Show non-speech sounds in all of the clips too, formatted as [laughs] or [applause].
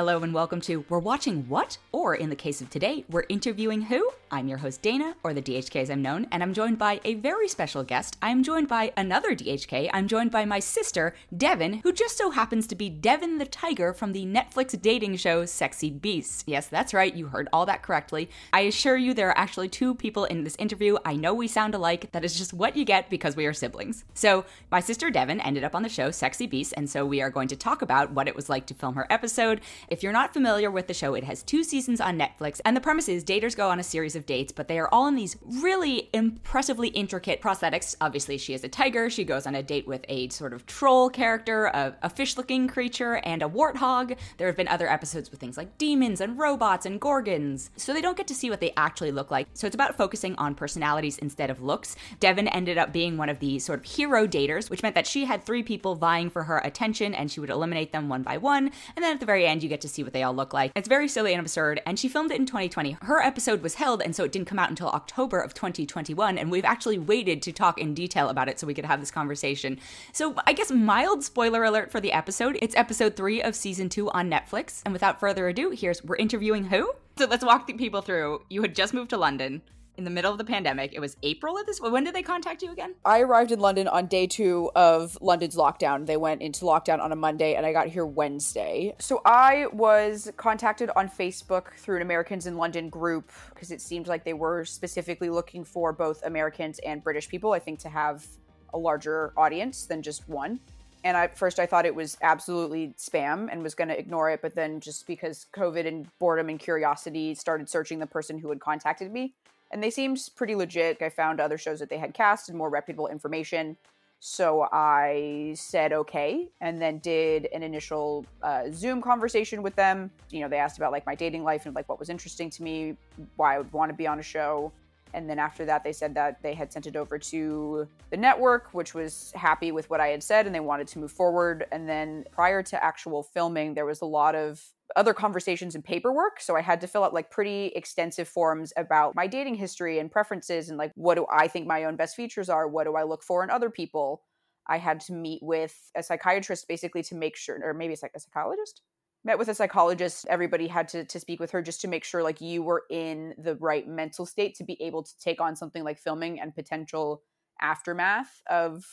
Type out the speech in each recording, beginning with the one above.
Hello and welcome to We're Watching What? Or in the case of today, we're interviewing who? I'm your host Dana, or the DHK as I'm known, and I'm joined by a very special guest. I'm joined by another DHK. I'm joined by my sister, Devon, who just so happens to be Devon the Tiger from the Netflix dating show Sexy Beasts. Yes, that's right, you heard all that correctly. I assure you there are actually two people in this interview. I know we sound alike. That is just what you get because we are siblings. So, my sister Devon ended up on the show Sexy Beasts, and so we are going to talk about what it was like to film her episode if you're not familiar with the show, it has two seasons on Netflix, and the premise is daters go on a series of dates, but they are all in these really impressively intricate prosthetics. Obviously, she is a tiger. She goes on a date with a sort of troll character, a, a fish looking creature, and a warthog. There have been other episodes with things like demons and robots and gorgons, so they don't get to see what they actually look like. So it's about focusing on personalities instead of looks. Devon ended up being one of the sort of hero daters, which meant that she had three people vying for her attention, and she would eliminate them one by one, and then at the very end, you get to see what they all look like. It's very silly and absurd, and she filmed it in 2020. Her episode was held, and so it didn't come out until October of 2021, and we've actually waited to talk in detail about it so we could have this conversation. So I guess mild spoiler alert for the episode. It's episode three of season two on Netflix, and without further ado, here's we're interviewing who? So let's walk the people through. You had just moved to London in the middle of the pandemic. It was April at this. When did they contact you again? I arrived in London on day two of London's lockdown. They went into lockdown on a Monday, and I got here Wednesday. So I was contacted on Facebook through an Americans in London group because it seemed like they were specifically looking for both Americans and British people. I think to have a larger audience than just one. And at first, I thought it was absolutely spam and was going to ignore it. But then, just because COVID and boredom and curiosity started searching the person who had contacted me, and they seemed pretty legit. I found other shows that they had cast and more reputable information. So I said okay, and then did an initial uh, Zoom conversation with them. You know, they asked about like my dating life and like what was interesting to me, why I would want to be on a show. And then after that, they said that they had sent it over to the network, which was happy with what I had said and they wanted to move forward. And then prior to actual filming, there was a lot of other conversations and paperwork. So I had to fill out like pretty extensive forms about my dating history and preferences and like what do I think my own best features are? What do I look for in other people? I had to meet with a psychiatrist basically to make sure, or maybe it's like a psychologist. Met with a psychologist. Everybody had to, to speak with her just to make sure like you were in the right mental state to be able to take on something like filming and potential aftermath of,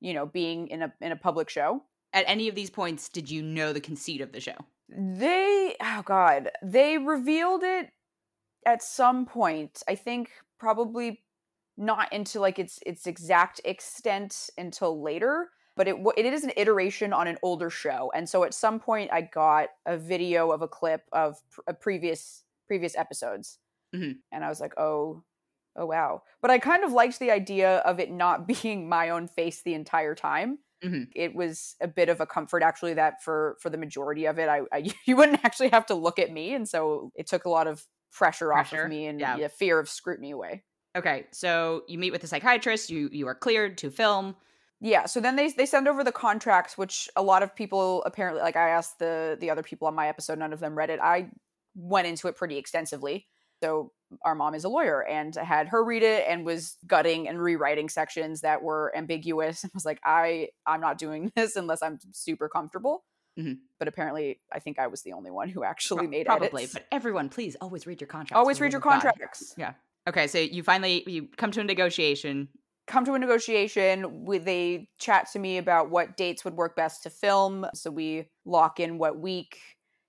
you know, being in a in a public show. At any of these points, did you know the conceit of the show? They oh god, they revealed it at some point. I think probably not into like its its exact extent until later, but it it is an iteration on an older show. And so at some point I got a video of a clip of a previous previous episodes. Mm-hmm. And I was like, "Oh, oh wow." But I kind of liked the idea of it not [laughs] being my own face the entire time Mm-hmm. It was a bit of a comfort actually that for for the majority of it, I, I [laughs] you wouldn't actually have to look at me, and so it took a lot of pressure, pressure. off of me and yeah. the fear of scrutiny away. Okay, so you meet with the psychiatrist. You you are cleared to film. Yeah, so then they they send over the contracts, which a lot of people apparently like. I asked the the other people on my episode, none of them read it. I went into it pretty extensively. So our mom is a lawyer and had her read it and was gutting and rewriting sections that were ambiguous [laughs] and was like i i'm not doing [laughs] this unless i'm super comfortable mm-hmm. but apparently i think i was the only one who actually made probably but everyone please always read your contracts always read your contracts yeah okay so you finally you come to a negotiation come to a negotiation we, they chat to me about what dates would work best to film. So we lock in what week.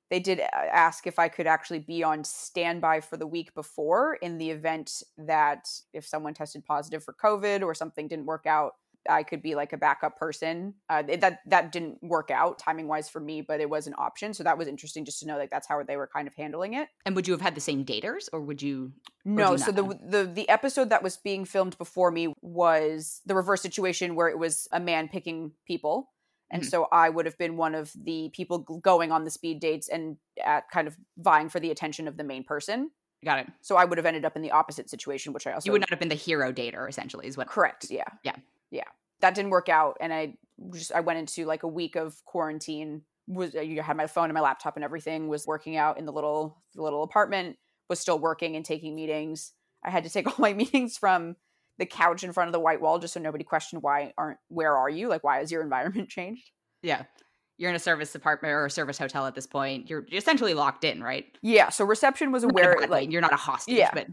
They did uh, ask if I could actually be on standby for the week before in the event that if someone tested positive for COVID or something didn't work out, I could be like a backup person. Uh, that that didn't work out timing wise for me, but it was an option. So that was interesting just to know like that's how they were kind of handling it. And would you have had the same daters, or would you? no. You so the the the episode that was being filmed before me was the reverse situation where it was a man picking people and mm-hmm. so I would have been one of the people going on the speed dates and at kind of vying for the attention of the main person. Got it. So I would have ended up in the opposite situation, which I also you would not have been the hero dater, essentially, is what correct. Yeah, yeah, yeah. That didn't work out, and I just I went into like a week of quarantine. Was uh, you had my phone and my laptop and everything was working out in the little the little apartment. Was still working and taking meetings. I had to take [laughs] all my meetings from the couch in front of the white wall just so nobody questioned why aren't where are you like why has your [laughs] environment changed yeah you're in a service apartment or a service hotel at this point. You're essentially locked in, right? Yeah. So reception was Not in a aware, like, you're not a hostage, Yeah. but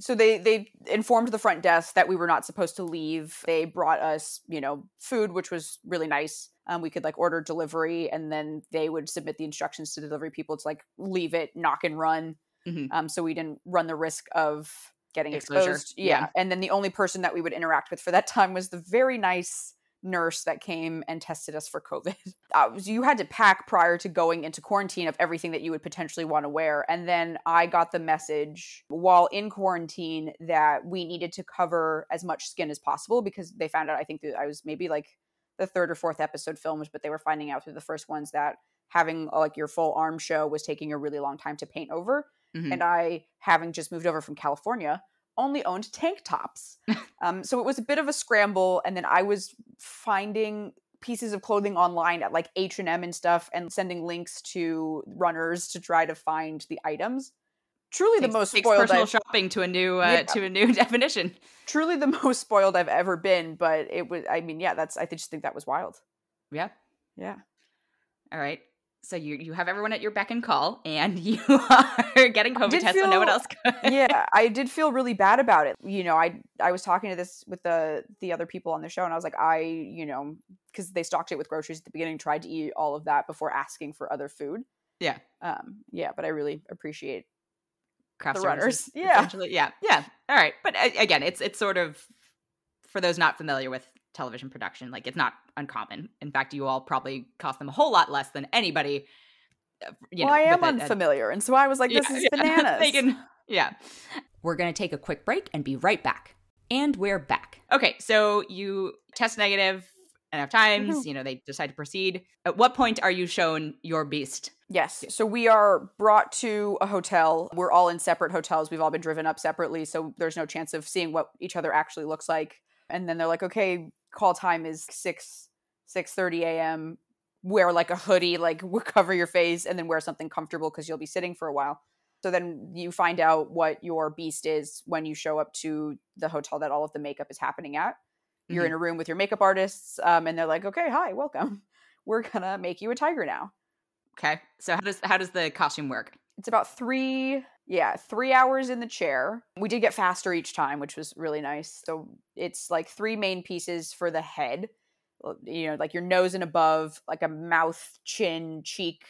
so they they informed the front desk that we were not supposed to leave. They brought us, you know, food, which was really nice. Um, we could like order delivery, and then they would submit the instructions to delivery people to like leave it, knock and run. Mhm. Um, so we didn't run the risk of getting Exposure, exposed. yeah. Yeah. And then the only person that we would interact with for that time was the very nice nurse that came and tested us for COVID. [laughs] Uh, so you had to pack prior to going into quarantine of everything that you would potentially want to wear. And then I got the message while in quarantine that we needed to cover as much skin as possible because they found out, I think that I was maybe like the third or fourth episode filmed, but they were finding out through the first ones that having uh, like your full arm show was taking a really long time to paint over Mhm. and I, having just moved over from California, only owned tank tops. [laughs] um, so it was a bit of a scramble, and then I was finding pieces of clothing online at like H and M and stuff, and sending links to runners to try to find the items. Truly takes, the most spoiled. personal I've, shopping to a new uh, Yeah. to a new [laughs] definition. truly the most spoiled I've ever been. But it was. I mean, yeah, that's. I just think that was wild. Yeah. Yeah. All right. So you you have everyone at your beck and call, and [laughs] you are getting COVID tests so no one else could. yeah [laughs] i did feel really bad about it you know i i was talking to this with the the other people on the show and i was like i you know because they stocked it with groceries at the beginning tried to eat all of that before asking for other food Yeah. um yeah but i really appreciate craft the runners. [laughs] Yeah. yeah, yeah. All right, but uh, again, it's it's sort of for those not familiar with television production, like it's not uncommon. In fact, you all probably cost them a whole lot less than anybody. uh, You well know, i am with a- a- unfamiliar and so i was like this [laughs] Yeah, is [laughs] yeah. bananas they can, yeah. We're gonna take a quick break and be right back. And we're back. Okay, so you test negative enough times. Woohoo. You know they decide to proceed. At what point are you shown your beast? Yes. So we are brought to a hotel. We're all in separate hotels. We've all been driven up separately, so there's no chance of seeing what each other actually looks like. And then they're like, "Okay, call time is 6 6:30 a.m. Wear like a hoodie, like [laughs] cover your face and then wear something comfortable cuz you'll be sitting for a while." So then you find out what your beast is when you show up to the hotel that all of the makeup is happening at. You're Mhm. in a room with your makeup artists um, and they're like, "Okay, hi, welcome. [laughs] We're going to make you a tiger now." Okay, so how does how does the costume work? it's about three yeah three hours in the chair we did get faster each time which was really nice so it's like three main pieces for the head you know like your nose and above like a mouth chin cheek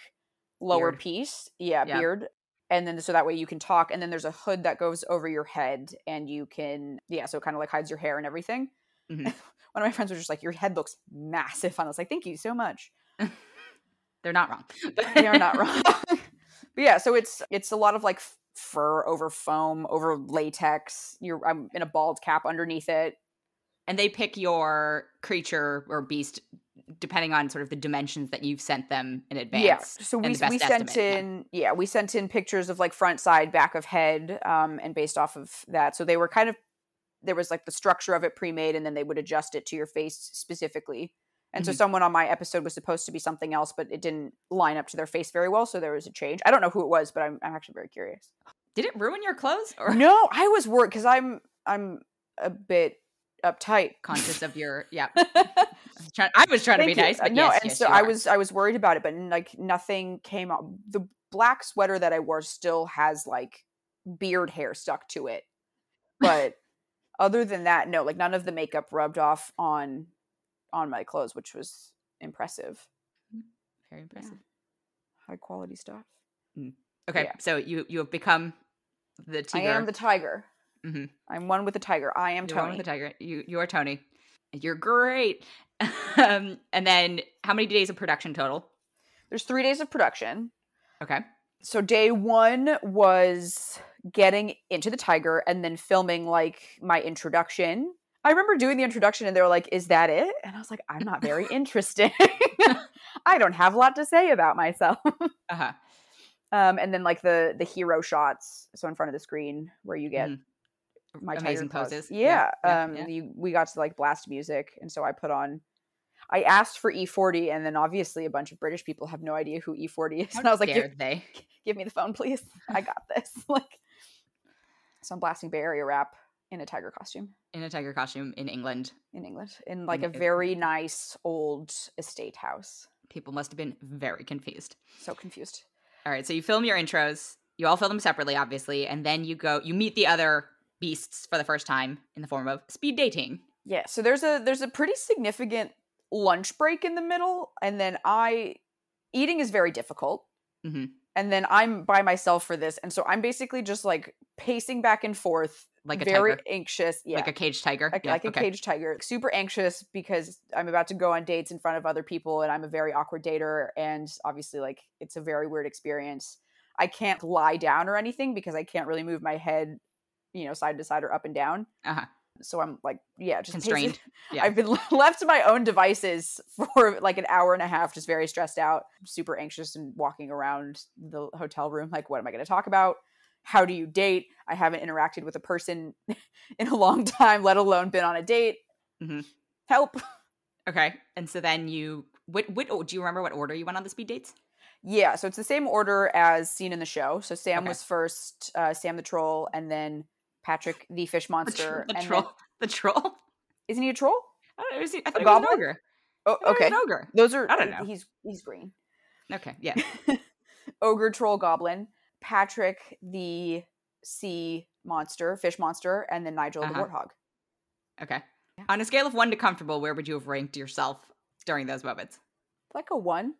lower Beard. piece yeah, Yeah. beard and then so that way you can talk and then there's a hood that goes over your head and you can yeah so it kind of like hides your hair and everything Mhm. [laughs] one of my friends was just like your head looks massive and i was like thank you so much [laughs] They're not wrong. they are not wrong. [laughs] but yeah, so it's it's a lot of like fur over foam over latex. You're I'm in a bald cap underneath it. and they pick your creature or beast depending on sort of the dimensions that you've sent them in advance. Yeah. So we we sent estimate, in yeah. we sent in pictures of like front side, back of head, um, and based off of that. So they were kind of there was like the structure of it pre-made and then they would adjust it to your face specifically. And so Mhm. someone on my episode was supposed to be something else, but it didn't line up to their face very well. So there was a change. I don't know who it was, but I'm, I'm actually very curious. Did it ruin your clothes or No, I was worried because I'm I'm a bit uptight. conscious of your yeah? I was trying, I was trying to be you. nice, Uh, but no, yes, and yes, so I was I was worried about it, but like nothing came up. The black sweater that I wore still has like beard hair stuck to it, but other than that, no, like none of the makeup rubbed off on on my clothes, which was impressive. very impressive. High quality stuff. Okay, Yeah. so you you have become the tiger. I am the tiger. Mhm. I'm one with the tiger. I am You're one Tony. with the tiger. You you are Tony. You're great. [laughs] um, and then how many days of production total? There's three days of production. Okay. so day one was getting into the tiger and then filming like my introduction i remember doing the introduction and they were like is that it and i was like i'm not very [laughs] interesting [laughs] i don't have a lot to say about myself Uh huh. um, and then like the the hero shots so in front of the screen where you get Mhm. my Amazing pose. poses. yeah, yeah, um yeah. You, we got to like blast music and so i put on I asked for E40, and then obviously a bunch of British people have no idea who E40 is. How and I was like, "Give- they? [laughs] give me the phone, please. I got this. like, so I'm blasting Bay Area rap in a tiger costume in a tiger costume in England. in England, in like In a very nice old estate house. People must have been very confused. So confused. All right, so you film your intros. You all film them separately, obviously, and then you go. You meet the other beasts for the first time in the form of speed dating. Yeah, so there's a there's a pretty significant lunch break in the middle, and then I eating is very difficult. Mhm. And then I'm by myself for this, and so I'm basically just like pacing back and forth, Like a very tiger. anxious. Yeah, Like a caged tiger. like, Yeah, like a okay. caged tiger, super anxious because I'm about to go on dates in front of other people, and I'm a very awkward dater, and obviously, like it's a very weird experience. I can't lie down or anything because I can't really move my head, you know, side to side or up and down. Uh-huh. So I'm like, yeah, just Constrained. Yeah. I've been [laughs] left to my own devices for like an hour and a half, just very stressed out, super anxious, and walking around the hotel room. Like, what am I going to talk about? How do you date? I haven't interacted with a person [laughs] in a long time, let alone been on a date. Mhm. Help. Okay. And so then you what what oh, do you remember what order you went on the speed dates? Yeah, so it's the same order as seen in the show. So Sam Okay. was first, uh, Sam the troll, and then Patrick the fish The, tr- monster. the troll. then- [laughs] The troll? isn't he a troll? I, don't know, is he- I thought A he was an ogre. Oh, I thought he was okay. an ogre. Those are. I don't know. He's he's green. Okay. Yeah. [laughs] ogre troll goblin patrick the sea monster fish monster and then nigel Uh-huh. the warthog Okay. On a scale of one to comfortable, where would you have ranked yourself during those moments? like a one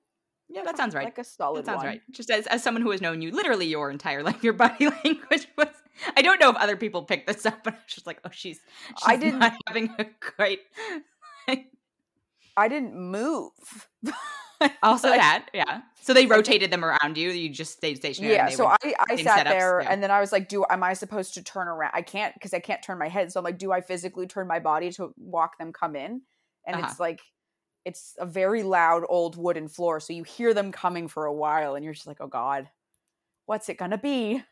Yeah, that sounds right. like a solid That sounds one right. Just as, as someone who has known you literally your entire [laughs] life, your body [laughs] language was. I don't know if other people picked this up, but I was just like, oh, she's, she's I didn't- not [laughs] having a great. i didn't move [laughs] Also, Like- that yeah. So they rotated them around you. You just stayed stationary. yeah and they so i i sat setups, there yeah. and then i was like do am i supposed to turn around i can't because i can't turn my head so i'm like do i physically turn my body to walk them come in and Uh-huh. it's like it's a very loud old wooden floor so you hear them coming for a while and you're just like oh god what's it gonna be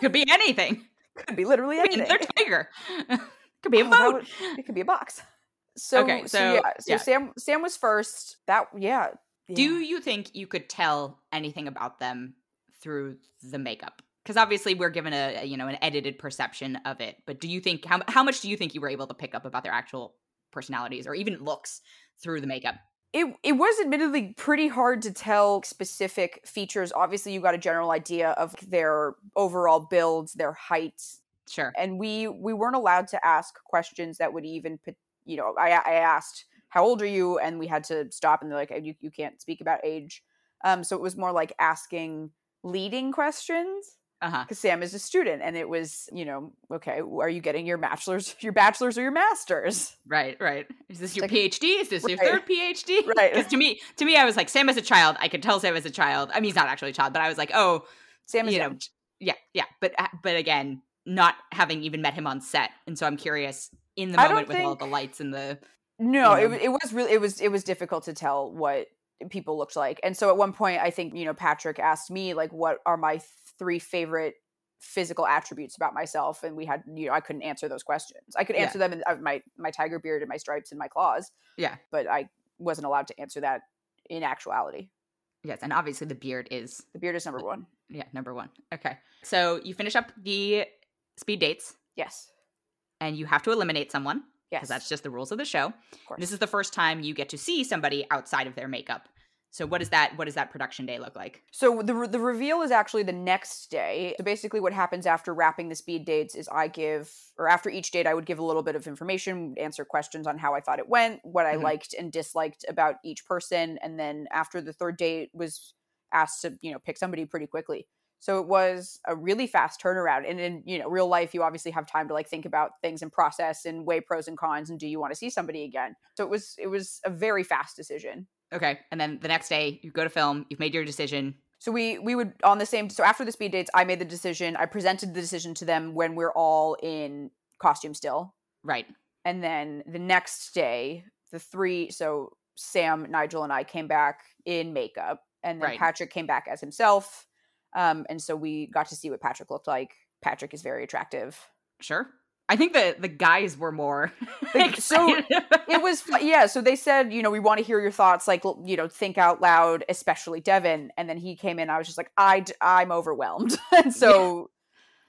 could be anything. [laughs] could be literally anything. Could be anything. another tiger. [laughs] could be a Oh, boat. would- it could be a box. So, Okay, so, so- yeah, so yeah. Sam Sam was first. That yeah. Do you think you could tell anything about them through the makeup? Because obviously we're given a, a, you know an edited perception of it. But do you think how how much do you think you were able to pick up about their actual personalities or even looks through the makeup? it it was admittedly pretty hard to tell specific features. Obviously, you got a general idea of their overall builds, their height, Sure. and we we weren't allowed to ask questions that would even put you know I I asked how old are you and we had to stop and they're like you you can't speak about age. Um, so it was more like asking leading questions. Because Sam is a student, and it was, you know, okay, are you getting your bachelor's, [laughs] your bachelor's, or your master's? Right. Right. Is this your like- PhD? Is this your third PhD? Right. Because to me, to me, I was like Sam as a child. I could tell Sam as a child. I mean, he's not actually a child, but I was like, oh, Sam is, you know, young. yeah, yeah. But uh, but again, not having even met him on set, and so I'm curious in the moment with all the lights and the no, you it, know. wa- it was really, it was, it was difficult to tell what people looked like, and so at one point, I think you know, Patrick asked me like, what are my three favorite physical attributes about myself, and we had, you know, I couldn't answer those questions. I could Yeah. answer them in my my tiger beard and my stripes and my claws, yeah. but I wasn't allowed to answer that in actuality. Yes, and obviously the beard is The beard is number one. yeah number one. Okay, so you finish up the speed dates, Yes. And you have to eliminate someone Yes. because that's just the rules of the show. of. This is the first time you get to see somebody outside of their makeup. So what is that what does that production day look like? So the the reveal is actually the next day. So basically, what happens after wrapping the speed dates is I give, or after each date, I would give a little bit of information, answer questions on how I thought it went, what I Mhm. liked and disliked about each person, and then after the third date was asked to you know pick somebody pretty quickly. So it was a really fast turnaround. And in you know real life, you obviously have time to like think about things and process and weigh pros and cons and do you want to see somebody again. So it was it was a very fast decision. Okay, and then the next day you go to film. You've made your decision. So we we would on the same so after the speed dates, I made the decision. I presented the decision to them when we're all in costume still, Right. and then the next day, the three so Sam, Nigel, and I came back in makeup, and then Right. Patrick came back as himself. Um, and so we got to see what Patrick looked like. Patrick is very attractive. Sure. I think the the guys were more The- [laughs] so, It was yeah. So they said, you know, we want to hear your thoughts, like you know, think out loud, especially Devon. And then he came in. I was just like, I I'm overwhelmed, [laughs] and so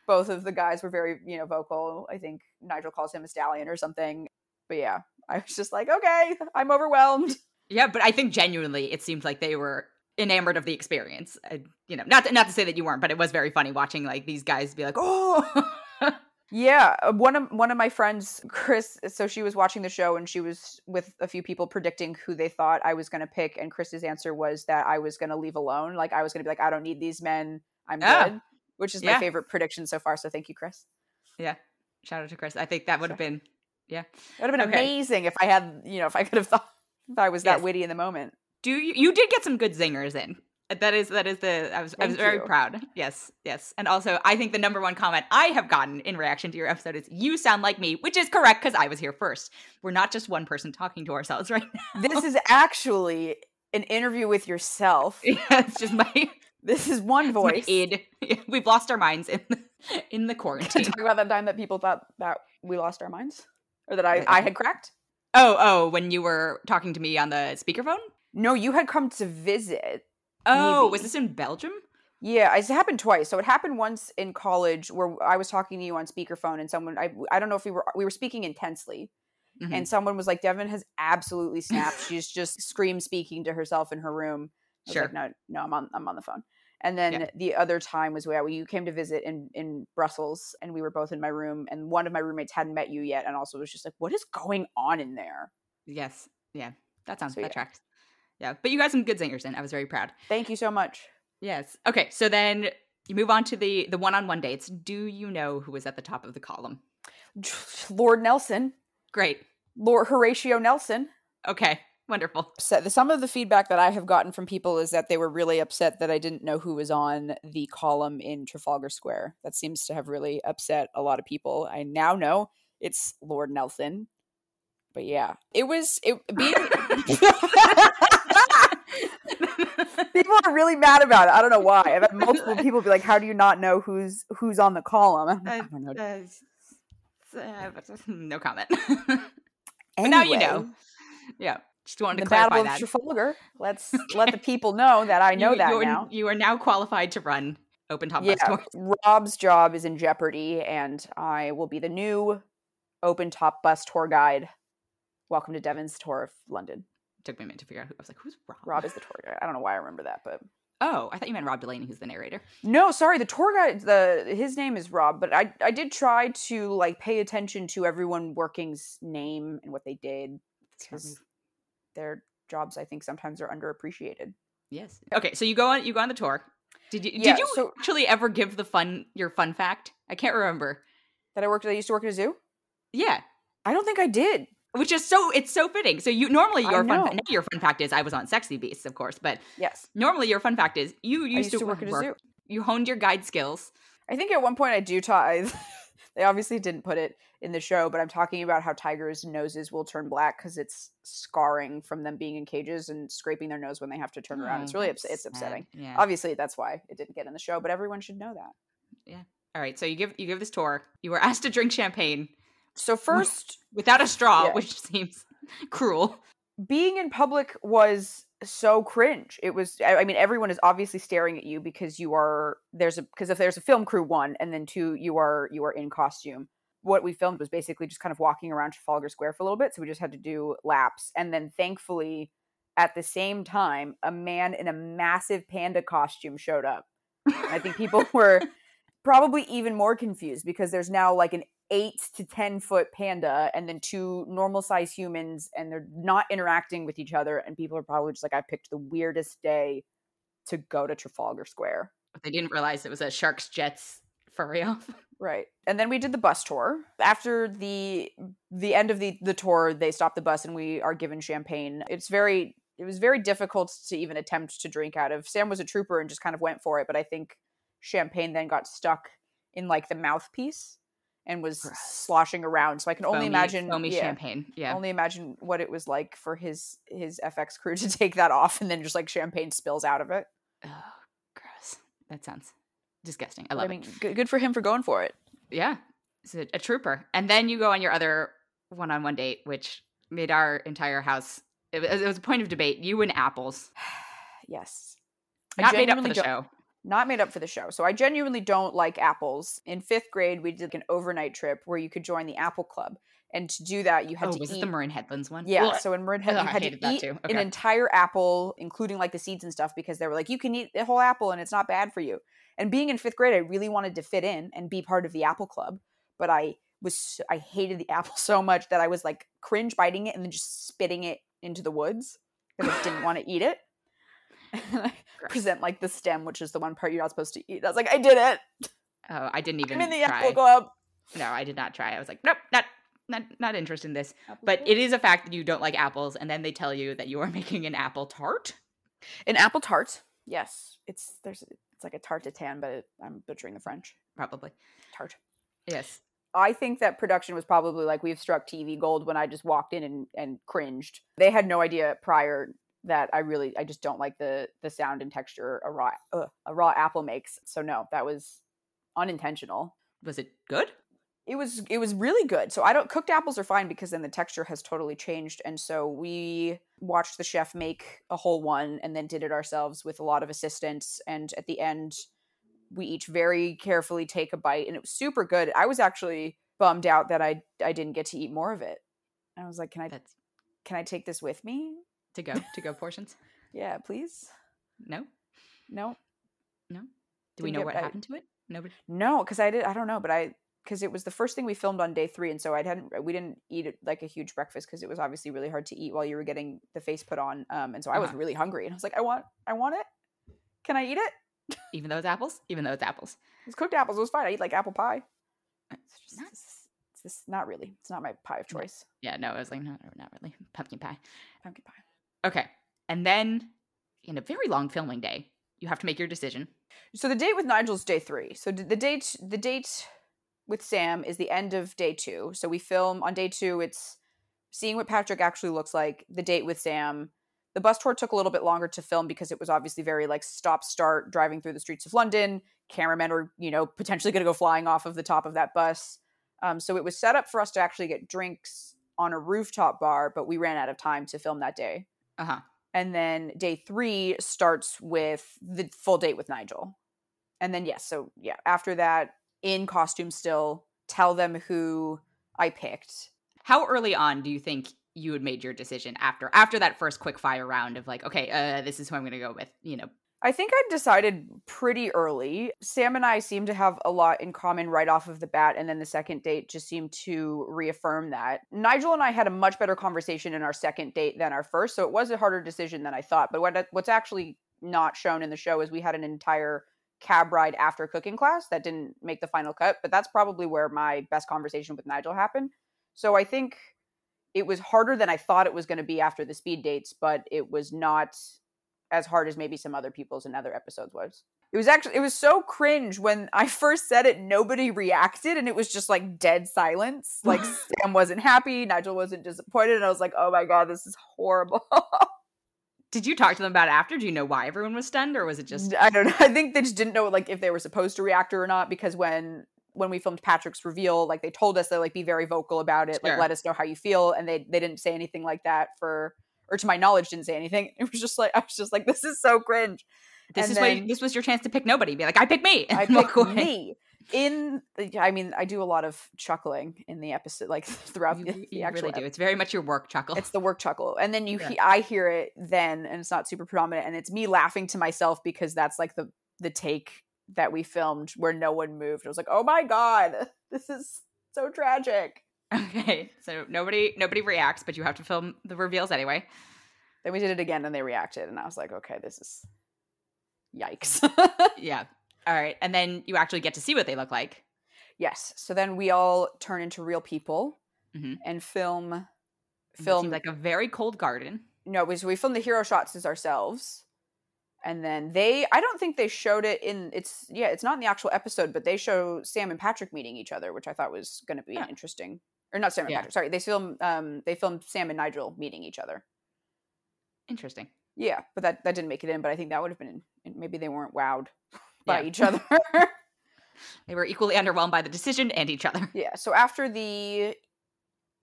both of the guys were very you know vocal. I think Nigel calls him a stallion or something. But yeah, I was just like, okay, I'm overwhelmed. Yeah, but I think genuinely it seemed like they were enamored of the experience. Uh, you know, not to, not to say that you weren't, but it was very funny watching like these guys be like, "Oh." [laughs] Yeah, uh, one of one of my friends, Chris. So she was watching the show and she was with a few people predicting who they thought I was going to pick, and Chris's answer was that I was going to leave alone. Like I was going to be like, I don't need these men. I'm Ah, good, which is yeah. my favorite prediction so far. So thank you, Chris. yeah. Shout out to Chris. I think that would have been yeah. It would have been Okay. amazing if I had, you know, if I could have thought if I was that Yes. witty in the moment. Do you you did get some good zingers in. Uh, that is that is the I was I was very you. proud. Yes, yes. And also I think the number one comment I have gotten in reaction to your episode is you sound like me, which is correct because I was here first. We're not just one person talking to ourselves [laughs] right now. This is actually an interview with yourself. [laughs] Yeah, it's just my, This is one voice. id. [laughs] We've lost our minds in the, in the quarantine. Talk about that time that people thought that we lost our minds, or that I, I had cracked. oh, oh, when you were talking to me on the speakerphone? No, you had come to visit. Oh, Maybe. was this in Belgium? Yeah, it's happened twice. So it happened once in college where I was talking to you on speakerphone, and someone I I don't know if we were we were speaking intensely, Mhm. and someone was like, "Devon has absolutely snapped. She's just scream speaking to herself in her room." Sure. like, no, no, I'm on I'm on the phone. And then Yeah. the other time was where you came to visit in in Brussels, and we were both in my room, and one of my roommates hadn't met you yet, and also was just like, "What is going on in there?" Yes. Yeah. That sounds So, that yeah. tracks. Yeah. But you got some good singers in. I was very proud. Thank you so much. Yes. Okay. So then you move on to the the one-on-one dates. Do you know who was at the top of the column? Lord Nelson, Great. Lord Horatio Nelson. Okay. Wonderful. upset. Some of the feedback that I have gotten from people is that they were really upset that I didn't know who was on the column in Trafalgar Square. That seems to have really upset a lot of people. I now know it's Lord Nelson. But yeah, it was it being [laughs] [laughs] people are really mad about it. I don't know why. I've had multiple people be like, "How do you not know who's who's on the column?" I don't know. Uh, uh, [laughs] no comment. but now you know. Yeah. Just wanted the to clarify Battle of that. Trafalgar. Let's [laughs] let the people know that I know you, that now. You are now qualified to run open top bus yeah, tours. Rob's job is in jeopardy, and I will be the new open top bus tour guide. Welcome to Devon's tour of London. Took me a minute to figure out who I was like, who's Rob? Rob is the tour guide. I don't know why I remember that, but Oh, I thought you meant Rob Delaney, who's the narrator. no, sorry, the tour guide. The his name is Rob, but I I did try to like pay attention to everyone working's name and what they did because their jobs I think sometimes are underappreciated. Yes. Okay, so you go on you go on the tour. Did you Yeah, did you so- actually ever give the fun your fun fact? I can't remember. That I worked. I used to work at a zoo. Yeah. I don't think I did. Which is so it's so fitting. So you normally your fun fa- now your fun fact is I was on Sexy Beasts, of course, but Yes, normally your fun fact is you used, used to work at a zoo. You honed your guide skills. I think at one point I do talk. [laughs] they obviously didn't put it in the show, but I'm talking about how tigers' noses will turn black because it's scarring from them being in cages and scraping their nose when they have to turn around. It's Oh, really ups- it's upsetting. Yeah. Obviously, that's why it didn't get in the show, but everyone should know that. Yeah. All right, so you give you give this tour. You were [laughs] asked to drink champagne So first, without a straw, Yeah. which [laughs] seems cruel. being in public was so cringe. It was. I mean, everyone is obviously staring at you because you are there's a because if there's a film crew one and then two you are you are in costume. What we filmed was basically just kind of walking around Trafalgar Square for a little bit, so we just had to do laps, and then thankfully, at the same time, a man in a massive panda costume showed up. And I think people [laughs] were probably even more confused because there's now like an eight to ten foot panda and then two normal size humans and they're not interacting with each other and people are probably just like i picked the weirdest day to go to trafalgar square. But they didn't realize it was a Sharks Jets for real. [laughs] right. And then we did the bus tour. After the the end of the the tour they stop the bus and we are given champagne. It's very it was very difficult to even attempt to drink out of. Sam was a trooper and just kind of went for it but i think champagne then got stuck in like the mouthpiece and was Gross. sloshing around so i can only imagine foamy yeah. champagne. Yeah. only imagine what it was like for his his FX crew to [laughs] take that off and then just like champagne spills out of it. Oh, gross. That sounds disgusting. I love I mean, it. good, good for him for going for it. Yeah, it's a, a trooper. And then you go on your other one-on-one date, which made our entire house. It was, it was a point of debate. You and apples, [sighs] Yes. I not made up for the show. Not made up for the show. So I genuinely don't like apples. In fifth grade, we did like an overnight trip where you could join the Apple Club. And to do that, you had oh, to was eat it the Marin Headlands one? yeah, Ugh. so in Marin [laughs] Ugh, Head, I you had hated to that eat too. an entire apple, including like the seeds and stuff, because they were like, you can eat the whole apple and it's not bad for you. And being in fifth grade, I really wanted to fit in and be part of the apple club, but I was I hated the [laughs] apple so much that I was like cringe biting it and then just spitting it into the woods because I didn't want to eat it. [laughs] Gross. present like the stem, which is the one part you're not supposed to eat. I was like, I did it. Oh, I didn't even I'm in the try. apple club. No, I did not try. I was like, nope, not not not interested in this. But it is a fact that you don't like apples, and then they tell you that you are [laughs] making an apple tart. an apple tart. Yes, it's there's it's like a tart tatin, but it, I'm butchering the French Probably. tart. Yes. I think that production was probably like we've struck TV gold when I just walked in and, and cringed. They had no idea prior that I really I just don't like the the sound and texture a raw uh, a raw apple makes. So no, that was unintentional. Was it good? It was it was really good. So I don't cooked apples are fine because then the texture has totally changed and so we watched the chef make a whole one and then did it ourselves with a lot of assistance and at the end we each very carefully take a bite and it was super good. I was actually bummed out that I I didn't get to eat more of it. I was like, "Can I That's can I take this with me?" To go to go portions. [laughs] Yeah, please. No. No. No. Do we know get- what I- happened to it? Nobody. No, cuz I did I don't know, but I cuz it was the first thing we filmed on day 3 and so I hadn't we didn't eat it like a huge breakfast cuz it was obviously really hard to eat while you were getting the face put on um and so I was Uh-huh. really hungry and I was like, "I want I want it. Can I eat it?" [laughs] Even though it's apples. Even though it's apples. It's cooked apples. It was fine. I eat like apple pie. It's just Not- it's, it's not really. It's not my pie of choice. Yeah. No. I was like, no, not really. Pumpkin pie. Pumpkin pie. Okay. And then, in a very long filming day, you have to make your decision. So the date with Nigel is day three. So the date the date with Sam is the end of day two. So we film on day two. It's seeing what Patrick actually looks like. The date with Sam. The bus tour took a little bit longer to film because it was obviously very like stop start driving through the streets of London. Cameramen were you know potentially going to go flying off of the top of that bus. Um, so it was set up for us to actually get drinks on a rooftop bar, but we ran out of time to film that day. Uh huh. And then day three starts with the full date with Nigel. And then, yes, so yeah, after that, in costume still, tell them who I picked. How early on do you think you had made your decision after after that first quick fire round of like, okay, uh, this is who I'm going to go with. You know. I think I decided pretty early. Sam and I seem to have a lot in common right off of the bat, and then the second date just seemed to reaffirm that. Nigel and I had a much better conversation in our second date than our first, so it was a harder decision than I thought. But what what's actually not shown in the show is we had an entire cab ride after cooking class that didn't make the final cut, but that's probably where my best conversation with Nigel happened. So I think it was harder than I thought it was going to be after the speed dates, but it was not as hard as maybe some other people's in other episodes was. It was actually it was so cringe when I [laughs] first said it nobody reacted and it was just like dead silence. Like [laughs] Sam wasn't happy, Nigel wasn't disappointed and I was like, "Oh my god, this is horrible." [laughs] Did you talk to them about it after? Do you know why everyone was stunned, or was it just I don't know. I think they just didn't know like if they were supposed to react or not because when when we filmed Patrick's reveal, like they told us to like be very vocal about it, like Sure. let us know how you feel, and they they didn't say anything like that for, or to my knowledge, didn't say anything. [laughs] It was just like I was just like, this is so cringe. this and is why this was your chance to pick nobody? Be like, I pick me. [laughs] I and walk picked away. me in. I mean, I do a lot of chuckling in the episode, like [laughs] throughout You, the, you actual. really do. It's very much your work chuckle. It's the work chuckle, and then you, Yeah. he- I hear it then, and it's not super predominant, and it's me laughing to myself because that's like the the take that we filmed where no one moved. I was like, oh my god, this is so tragic. Okay. So nobody nobody reacts, but you have to film the reveals anyway. Then we did it again, and they reacted, and I was like, okay, this is yikes. [laughs] Yeah. All right. And then you actually get to see what they look like. yes. So then we all turn into real people Mhm. and film. Film like a very cold garden. no, we, so we filmed the hero shots as ourselves. And then they, I don't think they showed it in, it's, yeah, it's not in the actual episode, but they show Sam and Patrick meeting each other, which I thought was going to be Yeah. interesting. Or not Sam and Yeah. Patrick, sorry. They film, um, they filmed Sam and Nigel meeting each other. Interesting. Yeah, but that, that didn't make it in, but I think that would have been, maybe they weren't wowed [laughs] by Yeah. each other. [laughs] They were equally underwhelmed by the decision and each other. Yeah. So after the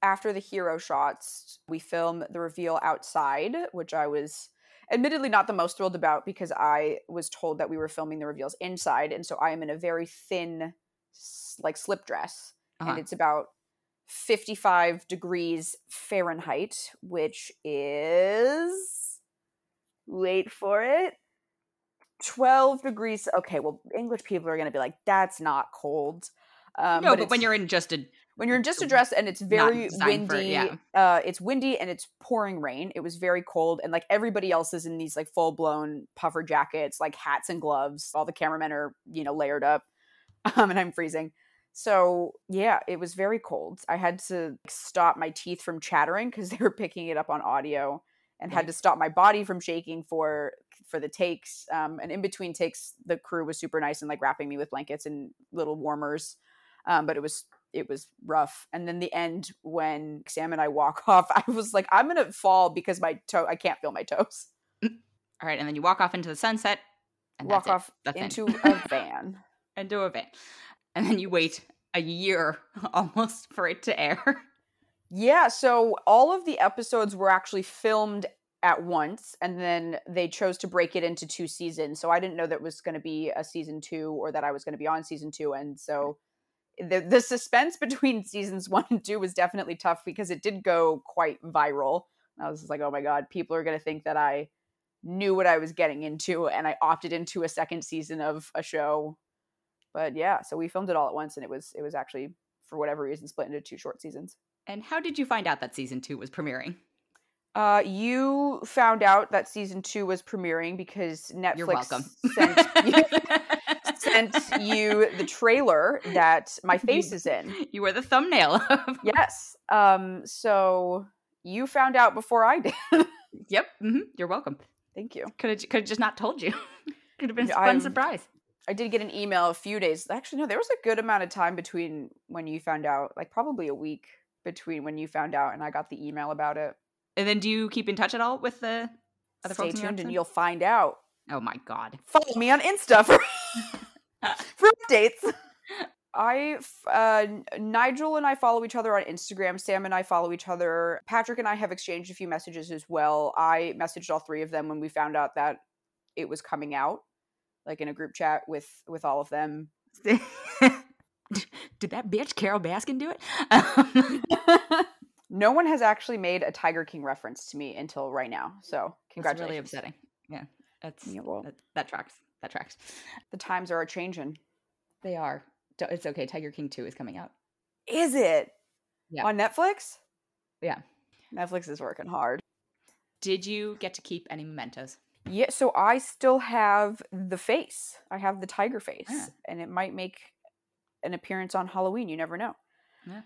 after the hero shots, we film the reveal outside, which I was admittedly not the most thrilled about because I was told that we were filming the reveals inside, and so I am in a very thin, like slip dress, Uh-huh. and it's about 55 degrees Fahrenheit, which is wait for it 12 degrees. Okay, well, English people are going to be like, that's not cold. Um, no, but, but when you're in just a when you're in just a dress and it's very windy, for, yeah. uh, it's windy and it's pouring rain. It was very cold, and like everybody else is in these like full blown puffer jackets, like hats and gloves. All the cameramen are you know layered up, [laughs] um, and I'm freezing. So yeah, it was very cold. I had to stop my teeth from chattering because [laughs] they were picking it up on audio, and had to stop my body from shaking for for the takes. Um, and in between takes, the crew was super nice and like wrapping me with blankets and little warmers. Um, but it was it was rough. And then the end when Sam and I walk [laughs] off, I was like, I'm gonna fall because my toe I can't feel my toes. All right, and then you walk off into the sunset and walk off into [laughs] a van. into a van. And then you wait a year [laughs] almost for it to air. Yeah, so all of the episodes were actually filmed at once and then they chose to break it into two seasons. So I didn't know that was going to be a season 2 or that I was going to be on season 2 and so the the suspense [laughs] between seasons 1 and 2 was definitely tough because it did go quite viral. I was just like, "Oh my god, people are going to think that I knew what I was getting into and I opted into a second season of a show." But yeah, so we filmed it all at once and it was it was actually for whatever reason split into two short seasons. And how did you find out that season 2 was premiering? Uh, you found out that season two was premiering because Netflix sent, you, [laughs] sent you the trailer that my face is in. You were the thumbnail. Of. Yes. Um. So you found out before I did. yep. Mm-hmm. You're welcome. Thank you. Could have could have just not told you. [laughs] could have been a fun surprise. I did get an email a few days. Actually, no, there was a good amount of time between when you found out, like probably a week between when you found out and I got the email about it. And then do you keep in touch at all with the other Stay tuned and you'll find out. Oh my god. Follow me on Insta for, [laughs] for updates. I uh, Nigel and I follow each other on Instagram. Sam and I follow each other. Patrick and I have exchanged a few messages as well. I messaged all three of them when we found out that it was coming out, like in a group chat with with all of them. [laughs] Did that bitch Carole Baskin do it? Um, [laughs] no one has actually made a Tiger King reference to me until right now. So congratulations. That's really upsetting. Yeah, that's yeah, well, that, that tracks. That tracks. The times are a changing. They are. It's okay. Tiger King two is coming out. Is it? Yeah. On Netflix? Yeah. Netflix is working hard. Did you get to keep any mementos? Yeah, so I still have the face. I have the tiger face, yeah. and it might make an appearance on Halloween. You never know. Yeah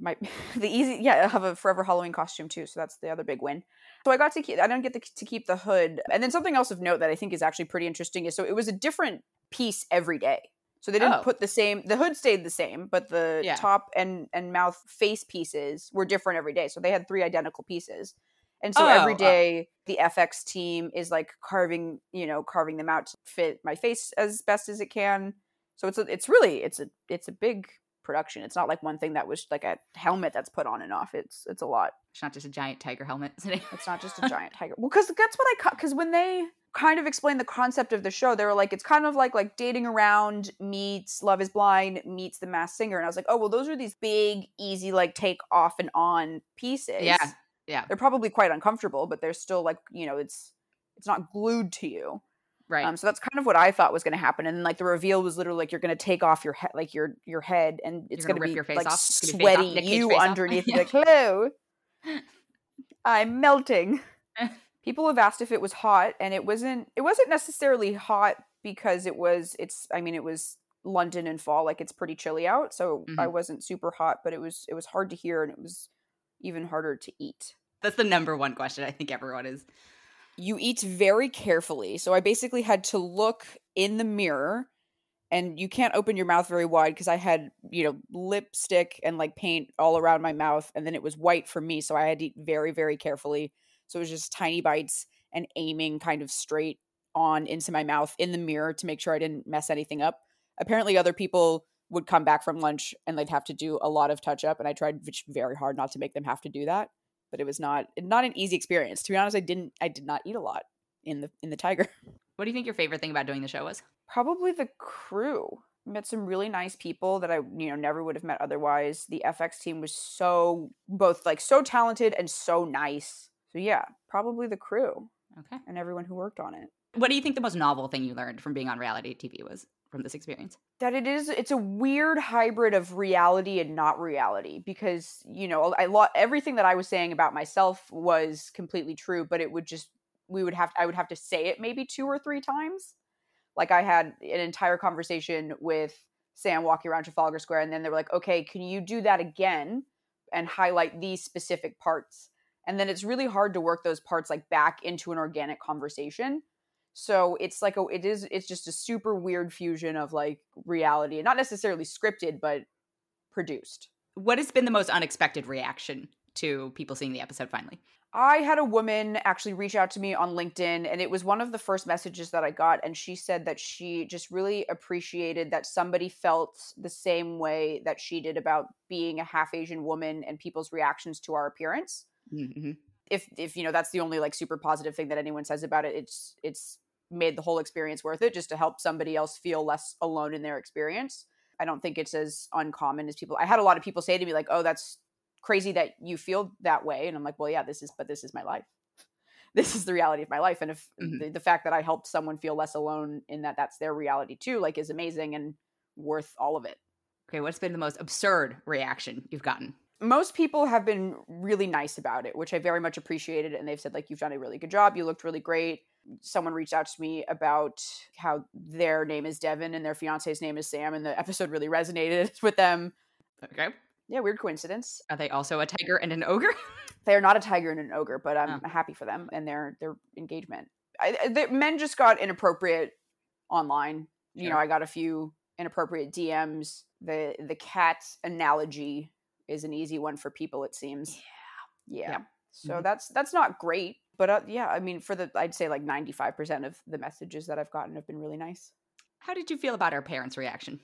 my [laughs] the easy yeah i have a forever halloween costume too so that's the other big win so i got to keep i don't get the, to keep the hood and then something else of note that i think is actually pretty interesting is so it was a different piece every day so they didn't oh. put the same the hood stayed the same but the yeah. top and and mouth face pieces were different every day so they had three identical pieces and so oh, every day the fx team is like carving you know carving them out to fit my face as best as it can so it's a, it's really it's a it's a big production. It's not like one thing that was like a helmet that's put on and off. It's it's a lot. It's not just a giant tiger helmet. [laughs] it's not just a giant tiger. Well, because that's what I because when they kind of explained the concept of the show, they were like, it's kind of like like dating around meets Love Is Blind meets The Masked Singer, and I was like, oh well, those are these big, easy like take off and on pieces. Yeah, yeah. They're probably quite uncomfortable, but they're still like you know it's it's not glued to you. Right. Um, so that's kind of what I thought was going to happen, and then, like the reveal was literally like you're going to take off your head, like your your head, and it's going to be your face like off. sweaty you underneath. [laughs] the hello, I'm melting. [laughs] People have asked if it was hot, and it wasn't. It wasn't necessarily hot because it was. It's. I mean, it was London in fall, like it's pretty chilly out, so mm-hmm. I wasn't super hot, but it was. It was hard to hear, and it was even harder to eat. That's the number one question I think everyone is you eat very carefully. So I basically had to look in the mirror and you can't open your mouth very wide because I had, you know, lipstick and like paint all around my mouth and then it was white for me, so I had to eat very very carefully. So it was just tiny bites and aiming kind of straight on into my mouth in the mirror to make sure I didn't mess anything up. Apparently other people would come back from lunch and they'd have to do a lot of touch up and I tried very hard not to make them have to do that but it was not not an easy experience. To be honest, I didn't I did not eat a lot in the in the Tiger. [laughs] What do you think your favorite thing about doing the show was? Probably the crew. met some really nice people that I you know never would have met otherwise. The FX team was so both like so talented and so nice. So yeah, probably the crew Okay. and everyone who worked on it. What do you think the most novel thing you learned from being on reality TV was from this experience? that it is it's a weird hybrid of reality and not reality because you know I lo- everything that I was saying about myself was completely true but it would just we would have I would have to say it maybe two or three times like I had an entire conversation with Sam walking around Trafalgar Square and then they were like okay can you do that again and highlight these specific parts and then it's really hard to work those parts like back into an organic conversation so it's like a it is it's just a super weird fusion of like reality and not necessarily scripted but produced What has been the most unexpected reaction to people seeing the episode finally? i had a woman actually reach out to me on linkedin and it was one of the first messages that i got and she said that she just really appreciated that somebody felt the same way that she did about being a half asian woman and people's reactions to our appearance Mm-hmm. If if you know that's the only like super positive thing that anyone says about it it's it's made the whole experience worth it just to help somebody else feel less alone in their experience i don't think it's as uncommon as people i had a lot of people say to me like oh that's crazy that you feel that way and i'm like well yeah this is but this is my life [laughs] this is the reality of my life and if Mhm. the, the fact that i helped someone feel less alone in that that's their reality too like is amazing and worth all of it Okay, what's been the most absurd reaction you've gotten? Most people have been really nice about it, which I very much appreciated. And they've said, like, you've done a really good job. You looked really great. Someone reached out to me about how their name is Devin and their fiance's name is Sam, and the episode really resonated [laughs] with them. Okay. Yeah, weird coincidence. Are they also a tiger and an ogre? [laughs] They are not a tiger and an ogre, but I'm Oh. happy for them and their their engagement. I, I- the, men just got inappropriate online. You know, I got a few inappropriate DMs. The the cat analogy is an easy one for people. It seems. Yeah. Yeah. So Mhm. that's that's not great, but uh, yeah, I mean, for the I'd say like ninety five percent of the messages that I've gotten have been really nice. How did you feel about our parents' reaction?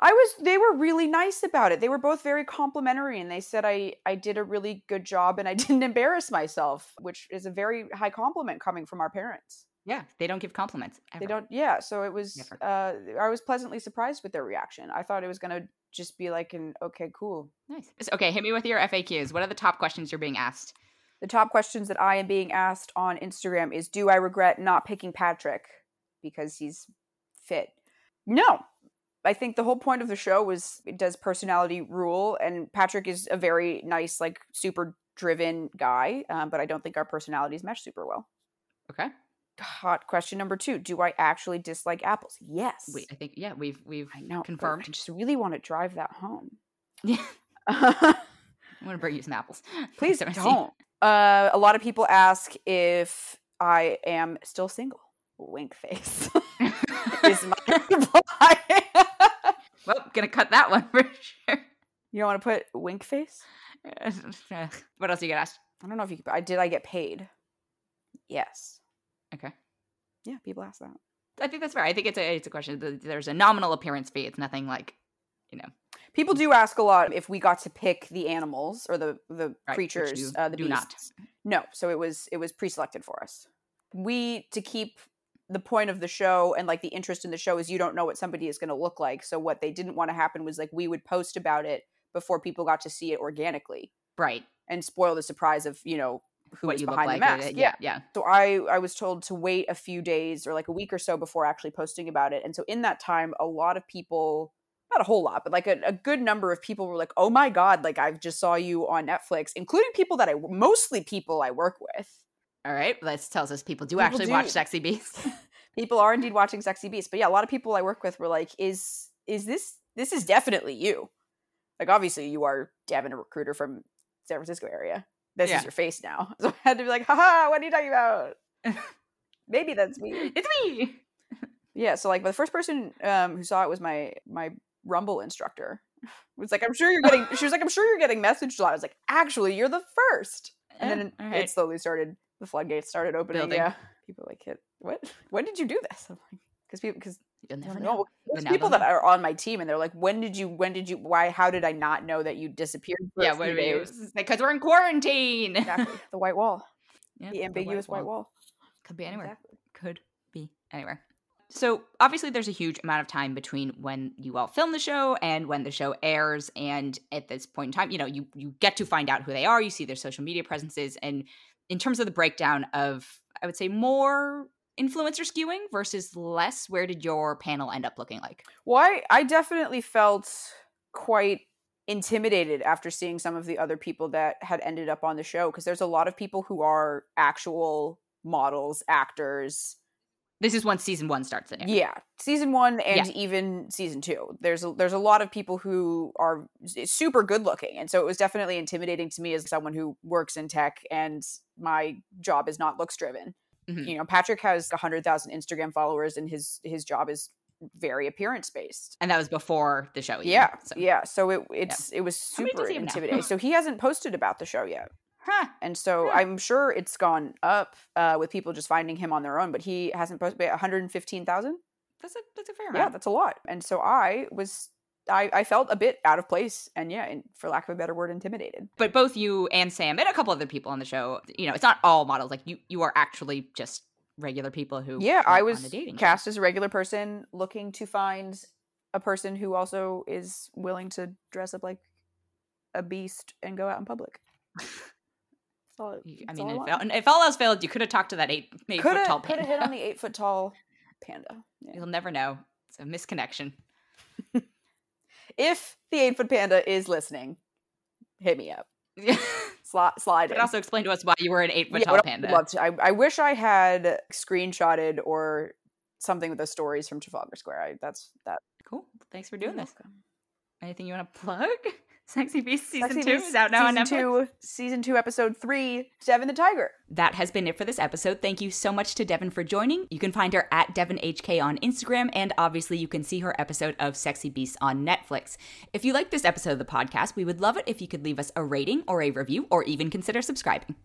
I was they were really nice about it. They were both very complimentary and they said I I did a really good job and I [laughs] didn't embarrass myself, which is a very high compliment coming from our parents. Yeah, they don't give compliments. They don't yeah, so it was uh I was pleasantly surprised with their reaction. I thought it was going to just be like an okay, cool. Nice. Okay, hit me with your FAQs. What are the top questions you're being asked? The top questions that I am being asked on Instagram is do I regret not picking Patrick because he's fit? No. I think the whole point of the show was does personality rule and Patrick is a very nice like super driven guy, um, but I don't think our personalities mesh super well. Okay. Hot question number 2, do I actually dislike apples? Yes. Wait, I think yeah, we've we've I know. confirmed. I just really want to drive that home. Yeah. [laughs] I'm gonna bring you some apples. [laughs] Please Don't don't. Uh, a lot of people ask if I am still single. Wink face [laughs] is my reply. Well, gonna cut that one for sure. you don't want to put wink face? what else you get asked? I don't know if you. Could, I did. I get paid. Yes. Okay. Yeah, people ask that. I think that's fair. I think it's a it's a question. There's a nominal appearance fee. It's nothing like, you know, People do ask a lot if we got to pick the animals or the the which creatures, you uh, the do not. beasts. No, so it was it was pre-selected for us. We to keep the point of the show and like the interest in the show is you don't know what somebody is going to look like. So what they didn't want to happen was like we would post about it before people got to see it organically right. and spoil the surprise of you know who what you look behind like. the mask. yeah, yeah. So I I was told to wait a few days or like a week or so before actually posting about it. And so in that time, a lot of people, not a whole lot, but like a, a good number of people were like, "Oh my god, like I just saw you on Netflix," including people that I mostly people I work with. All right. This tells us people do People actually watch. Sexy Beasts. [laughs] People are indeed watching Sexy Beast, but yeah, a lot of people I work with were like, "Is is this this is definitely you?" Like obviously you are Devon, a recruiter from San Francisco area. This Yeah. is your face now. [laughs] So I had to be like, haha, what are you talking about? [laughs] Maybe that's me. it's me. Yeah, so like the first person um, who saw it was my my Rumble instructor. was like, I'm sure you're getting. [laughs] She was like, I'm sure you're getting messaged a lot. I was like, actually, you're the first. And then all it slowly started. The floodgates started opening. Building. Yeah, people like, hit what? When did you do this? I'm like, because people because You'll never no, know. there's people that are on my team and they're like, when did you? When did you? Why? How did I not know that you disappeared? Yeah, what days? because we're in quarantine. exactly [laughs] the white wall, Yeah, the ambiguous white wall. Could be anywhere. Exactly. Could be anywhere. So, obviously, there's a huge amount of time between when you all film the show and when the show airs. And at this point in time, you know, you, you get to find out who they are, you see their social media presences. And in terms of the breakdown of, I would say, more influencer skewing versus less, where did your panel end up looking like? Well, I, I definitely felt quite intimidated after seeing some of the other people that had ended up on the show because there's a lot of people who are actual models, actors. This is when season one starts. In yeah, season one and yeah. even season two. There's a, there's a lot of people who are eh, super good looking, and so it was definitely intimidating to me as someone who works in tech and my job is not looks driven. Mm-hmm. You know, Patrick has hundred thousand Instagram followers, and his his job is very appearance based. And that was before the show. Yeah, so. yeah. So it it's yeah. it was super intimidating. so he hasn't posted about the show yet. Huh. And so huh. I'm sure it's gone up uh, with people just finding him on their own, but he hasn't posted 115,000. That's a that's a fair amount. Yeah, that's a lot. And so I was I, I felt a bit out of place and yeah, and for lack of a better word, intimidated. But both you and Sam and a couple other people on the show, you know, it's not all models. Like you you are actually just regular people who yeah i was cast as a regular person looking to find a person who also is willing to dress up like a beast and go out in public [laughs] all, i mean if, all, if all else failed you could have talked to that eight, eight foot tall panda could have hit on the eight foot tall panda [laughs] yeah. you'll never know it's a misconnection if the eight foot panda is listening hit me up [laughs] slide, slide But also explain to us why you were an eight foot yeah, tall panda. Love to. I, I wish I had screenshotted or something with the stories from Trafalgar Square. I, that's that. Cool. Thanks for doing You're this. Welcome. Anything you want to [laughs] plug? Sexy Beast season Sexy two Beast, is out now on Netflix. Two, season two, episode three. Devon the Tiger. That has been it for this episode. Thank you so much to Devon for joining. You can find her at DevonHK on Instagram, and obviously you can see her episode of Sexy Beasts on Netflix. If you like this episode of the podcast, we would love it if you could leave us a rating or a review, or even consider subscribing.